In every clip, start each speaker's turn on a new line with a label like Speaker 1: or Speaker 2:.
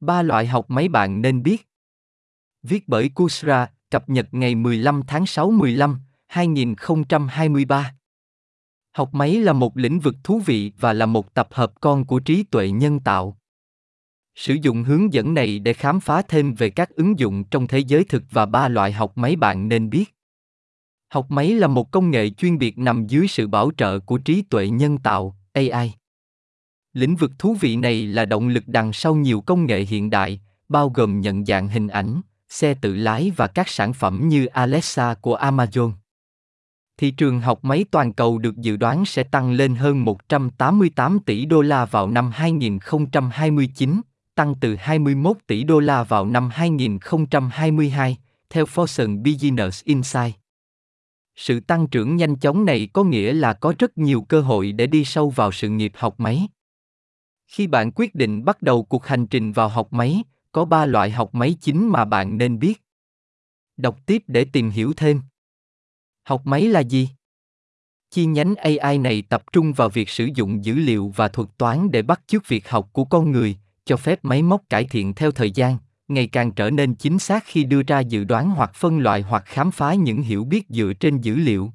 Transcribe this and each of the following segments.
Speaker 1: Ba loại học máy bạn nên biết. Viết bởi Kusra, cập nhật ngày 15 tháng 6 15, 2023. Học máy là một lĩnh vực thú vị và là một tập hợp con của trí tuệ nhân tạo. Sử dụng hướng dẫn này để khám phá thêm về các ứng dụng trong thế giới thực và ba loại học máy bạn nên biết. Học máy là một công nghệ chuyên biệt nằm dưới sự bảo trợ của trí tuệ nhân tạo, AI. Lĩnh vực thú vị này là động lực đằng sau nhiều công nghệ hiện đại, bao gồm nhận dạng hình ảnh, xe tự lái và các sản phẩm như Alexa của Amazon. Thị trường học máy toàn cầu được dự đoán sẽ tăng lên hơn 188 tỷ đô la vào năm 2029, tăng từ 21 tỷ đô la vào năm 2022, theo Fortune Business Insight. Sự tăng trưởng nhanh chóng này có nghĩa là có rất nhiều cơ hội để đi sâu vào sự nghiệp học máy. Khi bạn quyết định bắt đầu cuộc hành trình vào học máy, có ba loại học máy chính mà bạn nên biết. Đọc tiếp để tìm hiểu thêm. Học máy là gì? Chi nhánh AI này tập trung vào việc sử dụng dữ liệu và thuật toán để bắt chước việc học của con người, cho phép máy móc cải thiện theo thời gian, ngày càng trở nên chính xác khi đưa ra dự đoán hoặc phân loại hoặc khám phá những hiểu biết dựa trên dữ liệu.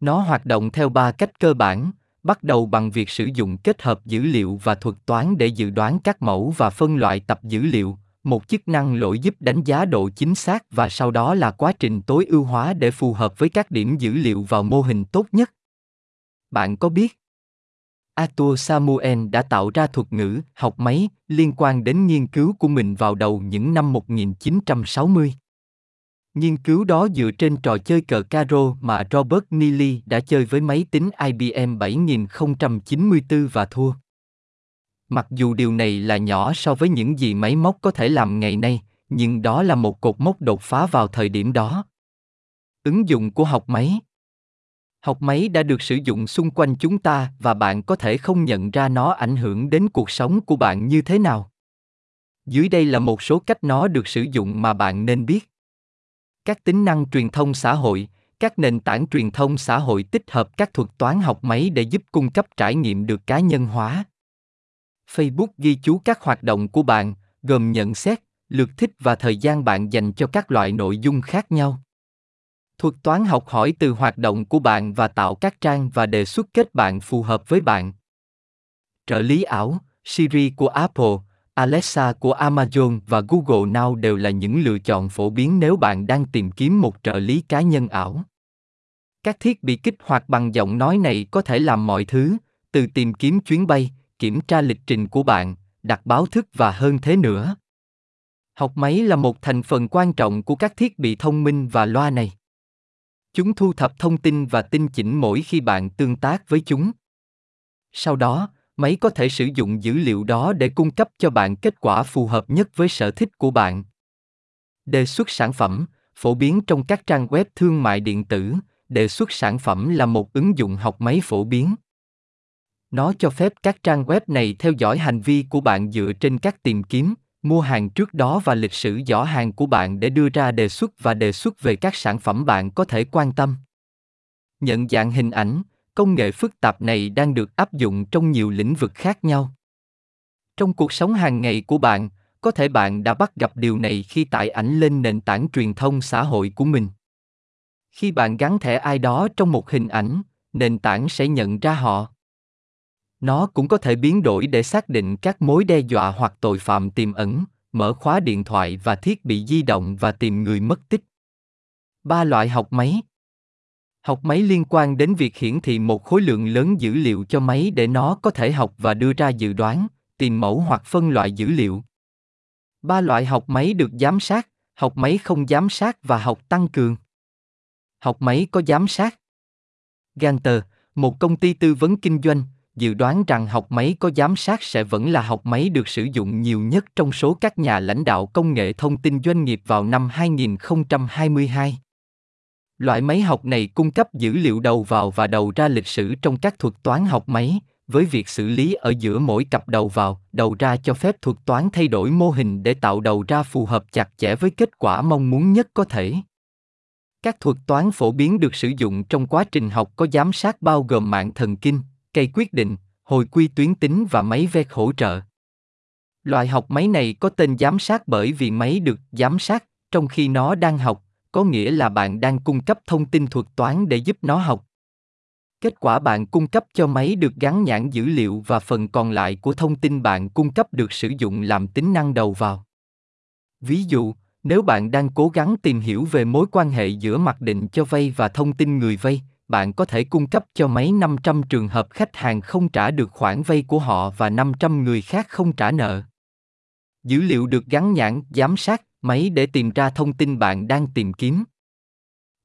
Speaker 1: Nó hoạt động theo ba cách cơ bản, bắt đầu bằng việc sử dụng kết hợp dữ liệu và thuật toán để dự đoán các mẫu và phân loại tập dữ liệu, một chức năng lỗi giúp đánh giá độ chính xác và sau đó là quá trình tối ưu hóa để phù hợp với các điểm dữ liệu vào mô hình tốt nhất. Bạn có biết Arthur Samuel đã tạo ra thuật ngữ học máy liên quan đến nghiên cứu của mình vào đầu những năm 1960. Nghiên cứu đó dựa trên trò chơi cờ caro mà Robert Neely đã chơi với máy tính IBM 7094 và thua. Mặc dù điều này là nhỏ so với những gì máy móc có thể làm ngày nay, nhưng đó là một cột mốc đột phá vào thời điểm đó. Ứng dụng của học máy học máy đã được sử dụng xung quanh chúng ta và bạn có thể không nhận ra nó ảnh hưởng đến cuộc sống của bạn như thế nào dưới đây là một số cách nó được sử dụng mà bạn nên biết các tính năng truyền thông xã hội, các nền tảng truyền thông xã hội tích hợp các thuật toán học máy để giúp cung cấp trải nghiệm được cá nhân hóa. Facebook ghi chú các hoạt động của bạn, gồm nhận xét, lượt thích và thời gian bạn dành cho các loại nội dung khác nhau. Thuật toán học hỏi từ hoạt động của bạn và tạo các trang và đề xuất kết bạn phù hợp với bạn. Trợ lý ảo, siri của apple alexa của amazon và google now đều là những lựa chọn phổ biến nếu bạn đang tìm kiếm một trợ lý cá nhân ảo. Các thiết bị kích hoạt bằng giọng nói này có thể làm mọi thứ từ tìm kiếm chuyến bay kiểm tra lịch trình của bạn đặt báo thức và hơn thế nữa. Học máy là một thành phần quan trọng của các thiết bị thông minh và loa này. Chúng thu thập thông tin và tinh chỉnh mỗi khi bạn tương tác với chúng. Sau đó, máy có thể sử dụng dữ liệu đó để cung cấp cho bạn kết quả phù hợp nhất với sở thích của bạn. Đề xuất sản phẩm, phổ biến trong các trang web thương mại điện tử, đề xuất sản phẩm là một ứng dụng học máy phổ biến. Nó cho phép các trang web này theo dõi hành vi của bạn dựa trên các tìm kiếm, mua hàng trước đó và lịch sử giỏ hàng của bạn để đưa ra đề xuất và đề xuất về các sản phẩm bạn có thể quan tâm. Nhận dạng hình ảnh, công nghệ phức tạp này đang được áp dụng trong nhiều lĩnh vực khác nhau. Trong cuộc sống hàng ngày của bạn, có thể bạn đã bắt gặp điều này khi tải ảnh lên nền tảng truyền thông xã hội của mình. Khi bạn gắn thẻ ai đó trong một hình ảnh, nền tảng sẽ nhận ra họ. Nó cũng có thể biến đổi để xác định các mối đe dọa hoặc tội phạm tiềm ẩn, mở khóa điện thoại và thiết bị di động và tìm người mất tích. Ba loại học máy Học máy liên quan đến việc hiển thị một khối lượng lớn dữ liệu cho máy để nó có thể học và đưa ra dự đoán, tìm mẫu hoặc phân loại dữ liệu. Ba loại học máy được giám sát, học máy không giám sát và học tăng cường. Học máy có giám sát. Ganter, một công ty tư vấn kinh doanh, dự đoán rằng học máy có giám sát sẽ vẫn là học máy được sử dụng nhiều nhất trong số các nhà lãnh đạo công nghệ thông tin doanh nghiệp vào năm 2022. Loại máy học này cung cấp dữ liệu đầu vào và đầu ra lịch sử trong các thuật toán học máy, với việc xử lý ở giữa mỗi cặp đầu vào, đầu ra cho phép thuật toán thay đổi mô hình để tạo đầu ra phù hợp chặt chẽ với kết quả mong muốn nhất có thể. Các thuật toán phổ biến được sử dụng trong quá trình học có giám sát bao gồm mạng thần kinh, cây quyết định, hồi quy tuyến tính và máy vét hỗ trợ. Loại học máy này có tên giám sát bởi vì máy được giám sát trong khi nó đang học, có nghĩa là bạn đang cung cấp thông tin thuật toán để giúp nó học. Kết quả bạn cung cấp cho máy được gắn nhãn dữ liệu và phần còn lại của thông tin bạn cung cấp được sử dụng làm tính năng đầu vào. Ví dụ, nếu bạn đang cố gắng tìm hiểu về mối quan hệ giữa mặc định cho vay và thông tin người vay, bạn có thể cung cấp cho máy 500 trường hợp khách hàng không trả được khoản vay của họ và 500 người khác không trả nợ. Dữ liệu được gắn nhãn giám sát máy để tìm ra thông tin bạn đang tìm kiếm.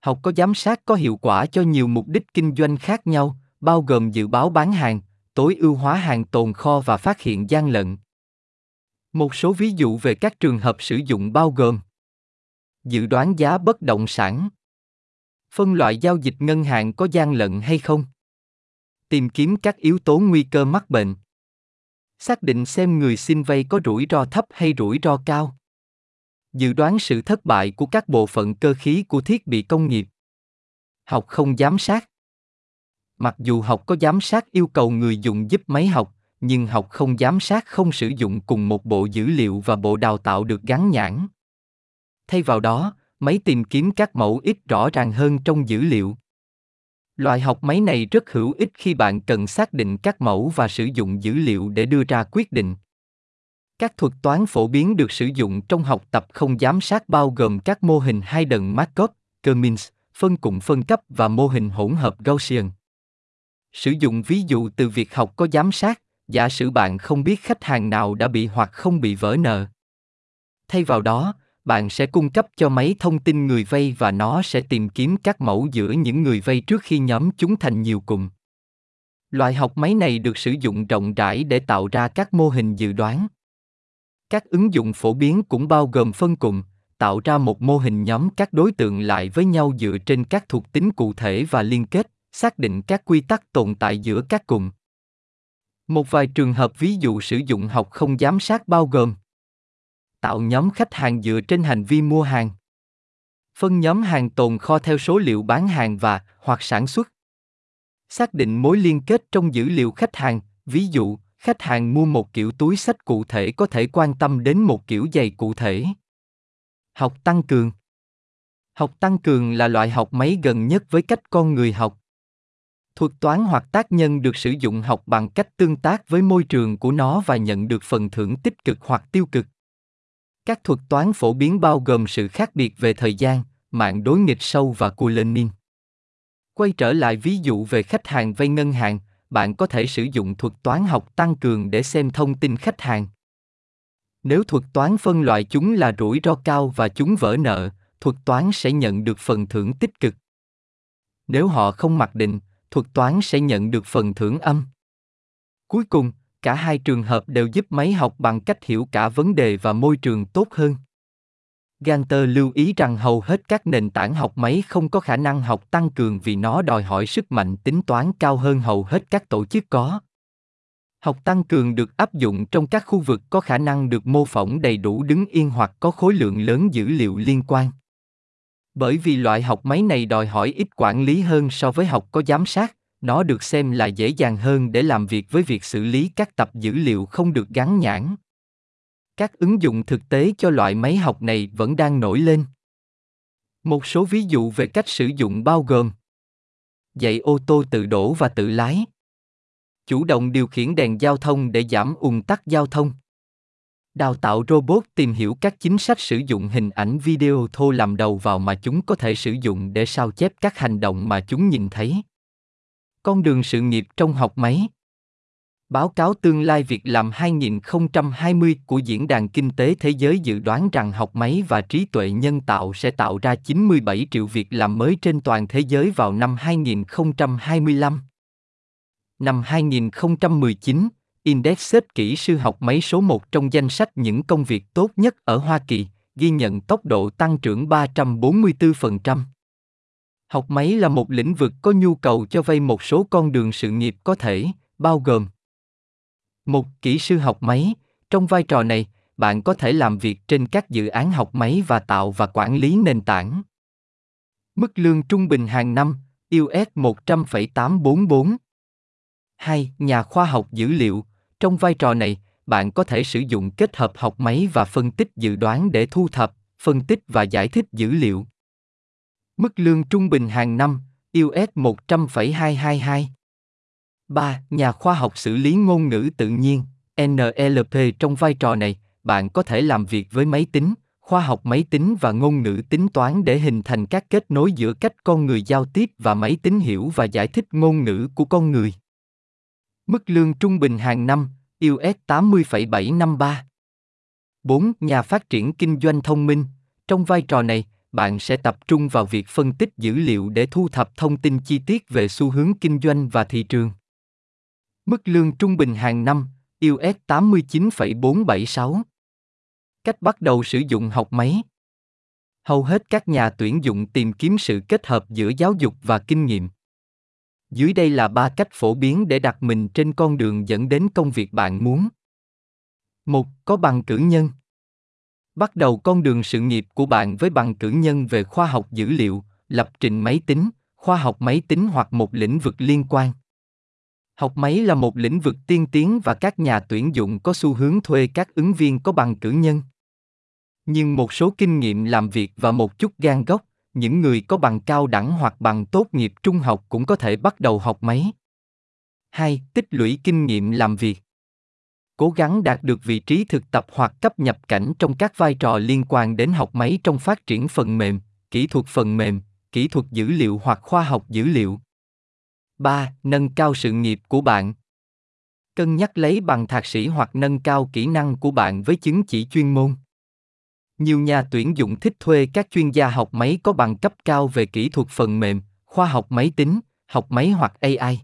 Speaker 1: Học có giám sát có hiệu quả cho nhiều mục đích kinh doanh khác nhau, bao gồm dự báo bán hàng, tối ưu hóa hàng tồn kho và phát hiện gian lận. Một số ví dụ về các trường hợp sử dụng bao gồm dự đoán giá bất động sản phân loại giao dịch ngân hàng có gian lận hay không tìm kiếm các yếu tố nguy cơ mắc bệnh xác định xem người xin vay có rủi ro thấp hay rủi ro cao dự đoán sự thất bại của các bộ phận cơ khí của thiết bị công nghiệp. Học không giám sát. Mặc dù học có giám sát yêu cầu người dùng giúp máy học, nhưng học không giám sát không sử dụng cùng một bộ dữ liệu và bộ đào tạo được gắn nhãn. Thay vào đó, máy tìm kiếm các mẫu ít rõ ràng hơn trong dữ liệu. Loại học máy này rất hữu ích khi bạn cần xác định các mẫu và sử dụng dữ liệu để đưa ra quyết định các thuật toán phổ biến được sử dụng trong học tập không giám sát bao gồm các mô hình hai đần Markov, Kermins, phân cụm phân cấp và mô hình hỗn hợp Gaussian. Sử dụng ví dụ từ việc học có giám sát, giả sử bạn không biết khách hàng nào đã bị hoặc không bị vỡ nợ. Thay vào đó, bạn sẽ cung cấp cho máy thông tin người vay và nó sẽ tìm kiếm các mẫu giữa những người vay trước khi nhóm chúng thành nhiều cùng. Loại học máy này được sử dụng rộng rãi để tạo ra các mô hình dự đoán. Các ứng dụng phổ biến cũng bao gồm phân cụm, tạo ra một mô hình nhóm các đối tượng lại với nhau dựa trên các thuộc tính cụ thể và liên kết, xác định các quy tắc tồn tại giữa các cụm. Một vài trường hợp ví dụ sử dụng học không giám sát bao gồm tạo nhóm khách hàng dựa trên hành vi mua hàng phân nhóm hàng tồn kho theo số liệu bán hàng và hoặc sản xuất xác định mối liên kết trong dữ liệu khách hàng ví dụ khách hàng mua một kiểu túi sách cụ thể có thể quan tâm đến một kiểu giày cụ thể. Học tăng cường. Học tăng cường là loại học máy gần nhất với cách con người học. Thuật toán hoặc tác nhân được sử dụng học bằng cách tương tác với môi trường của nó và nhận được phần thưởng tích cực hoặc tiêu cực. Các thuật toán phổ biến bao gồm sự khác biệt về thời gian, mạng đối nghịch sâu và cua Lenin. Quay trở lại ví dụ về khách hàng vay ngân hàng, bạn có thể sử dụng thuật toán học tăng cường để xem thông tin khách hàng. Nếu thuật toán phân loại chúng là rủi ro cao và chúng vỡ nợ, thuật toán sẽ nhận được phần thưởng tích cực. Nếu họ không mặc định, thuật toán sẽ nhận được phần thưởng âm. Cuối cùng, cả hai trường hợp đều giúp máy học bằng cách hiểu cả vấn đề và môi trường tốt hơn ganter lưu ý rằng hầu hết các nền tảng học máy không có khả năng học tăng cường vì nó đòi hỏi sức mạnh tính toán cao hơn hầu hết các tổ chức có. Học tăng cường được áp dụng trong các khu vực có khả năng được mô phỏng đầy đủ đứng yên hoặc có khối lượng lớn dữ liệu liên quan. Bởi vì loại học máy này đòi hỏi ít quản lý hơn so với học có giám sát, nó được xem là dễ dàng hơn để làm việc với việc xử lý các tập dữ liệu không được gắn nhãn các ứng dụng thực tế cho loại máy học này vẫn đang nổi lên một số ví dụ về cách sử dụng bao gồm dạy ô tô tự đổ và tự lái, chủ động điều khiển đèn giao thông để giảm ùn tắc giao thông, đào tạo robot tìm hiểu các chính sách sử dụng hình ảnh video thô làm đầu vào mà chúng có thể sử dụng để sao chép các hành động mà chúng nhìn thấy con đường sự nghiệp trong học máy. Báo cáo tương lai việc làm 2020 của Diễn đàn Kinh tế Thế giới dự đoán rằng học máy và trí tuệ nhân tạo sẽ tạo ra 97 triệu việc làm mới trên toàn thế giới vào năm 2025. Năm 2019, Index xếp kỹ sư học máy số 1 trong danh sách những công việc tốt nhất ở Hoa Kỳ, ghi nhận tốc độ tăng trưởng 344%. Học máy là một lĩnh vực có nhu cầu cho vay một số con đường sự nghiệp có thể, bao gồm một kỹ sư học máy, trong vai trò này, bạn có thể làm việc trên các dự án học máy và tạo và quản lý nền tảng. Mức lương trung bình hàng năm, US 100,844. 2. Nhà khoa học dữ liệu, trong vai trò này, bạn có thể sử dụng kết hợp học máy và phân tích dự đoán để thu thập, phân tích và giải thích dữ liệu. Mức lương trung bình hàng năm, US 100,222. 3. Nhà khoa học xử lý ngôn ngữ tự nhiên, NLP trong vai trò này, bạn có thể làm việc với máy tính, khoa học máy tính và ngôn ngữ tính toán để hình thành các kết nối giữa cách con người giao tiếp và máy tính hiểu và giải thích ngôn ngữ của con người. Mức lương trung bình hàng năm, US 80,753. 4. Nhà phát triển kinh doanh thông minh. Trong vai trò này, bạn sẽ tập trung vào việc phân tích dữ liệu để thu thập thông tin chi tiết về xu hướng kinh doanh và thị trường. Mức lương trung bình hàng năm, US 89,476. Cách bắt đầu sử dụng học máy. Hầu hết các nhà tuyển dụng tìm kiếm sự kết hợp giữa giáo dục và kinh nghiệm. Dưới đây là ba cách phổ biến để đặt mình trên con đường dẫn đến công việc bạn muốn. Một, Có bằng cử nhân. Bắt đầu con đường sự nghiệp của bạn với bằng cử nhân về khoa học dữ liệu, lập trình máy tính, khoa học máy tính hoặc một lĩnh vực liên quan. Học máy là một lĩnh vực tiên tiến và các nhà tuyển dụng có xu hướng thuê các ứng viên có bằng cử nhân. Nhưng một số kinh nghiệm làm việc và một chút gan gốc, những người có bằng cao đẳng hoặc bằng tốt nghiệp trung học cũng có thể bắt đầu học máy. 2. Tích lũy kinh nghiệm làm việc. Cố gắng đạt được vị trí thực tập hoặc cấp nhập cảnh trong các vai trò liên quan đến học máy trong phát triển phần mềm, kỹ thuật phần mềm, kỹ thuật dữ liệu hoặc khoa học dữ liệu. 3. Nâng cao sự nghiệp của bạn. Cân nhắc lấy bằng thạc sĩ hoặc nâng cao kỹ năng của bạn với chứng chỉ chuyên môn. Nhiều nhà tuyển dụng thích thuê các chuyên gia học máy có bằng cấp cao về kỹ thuật phần mềm, khoa học máy tính, học máy hoặc AI.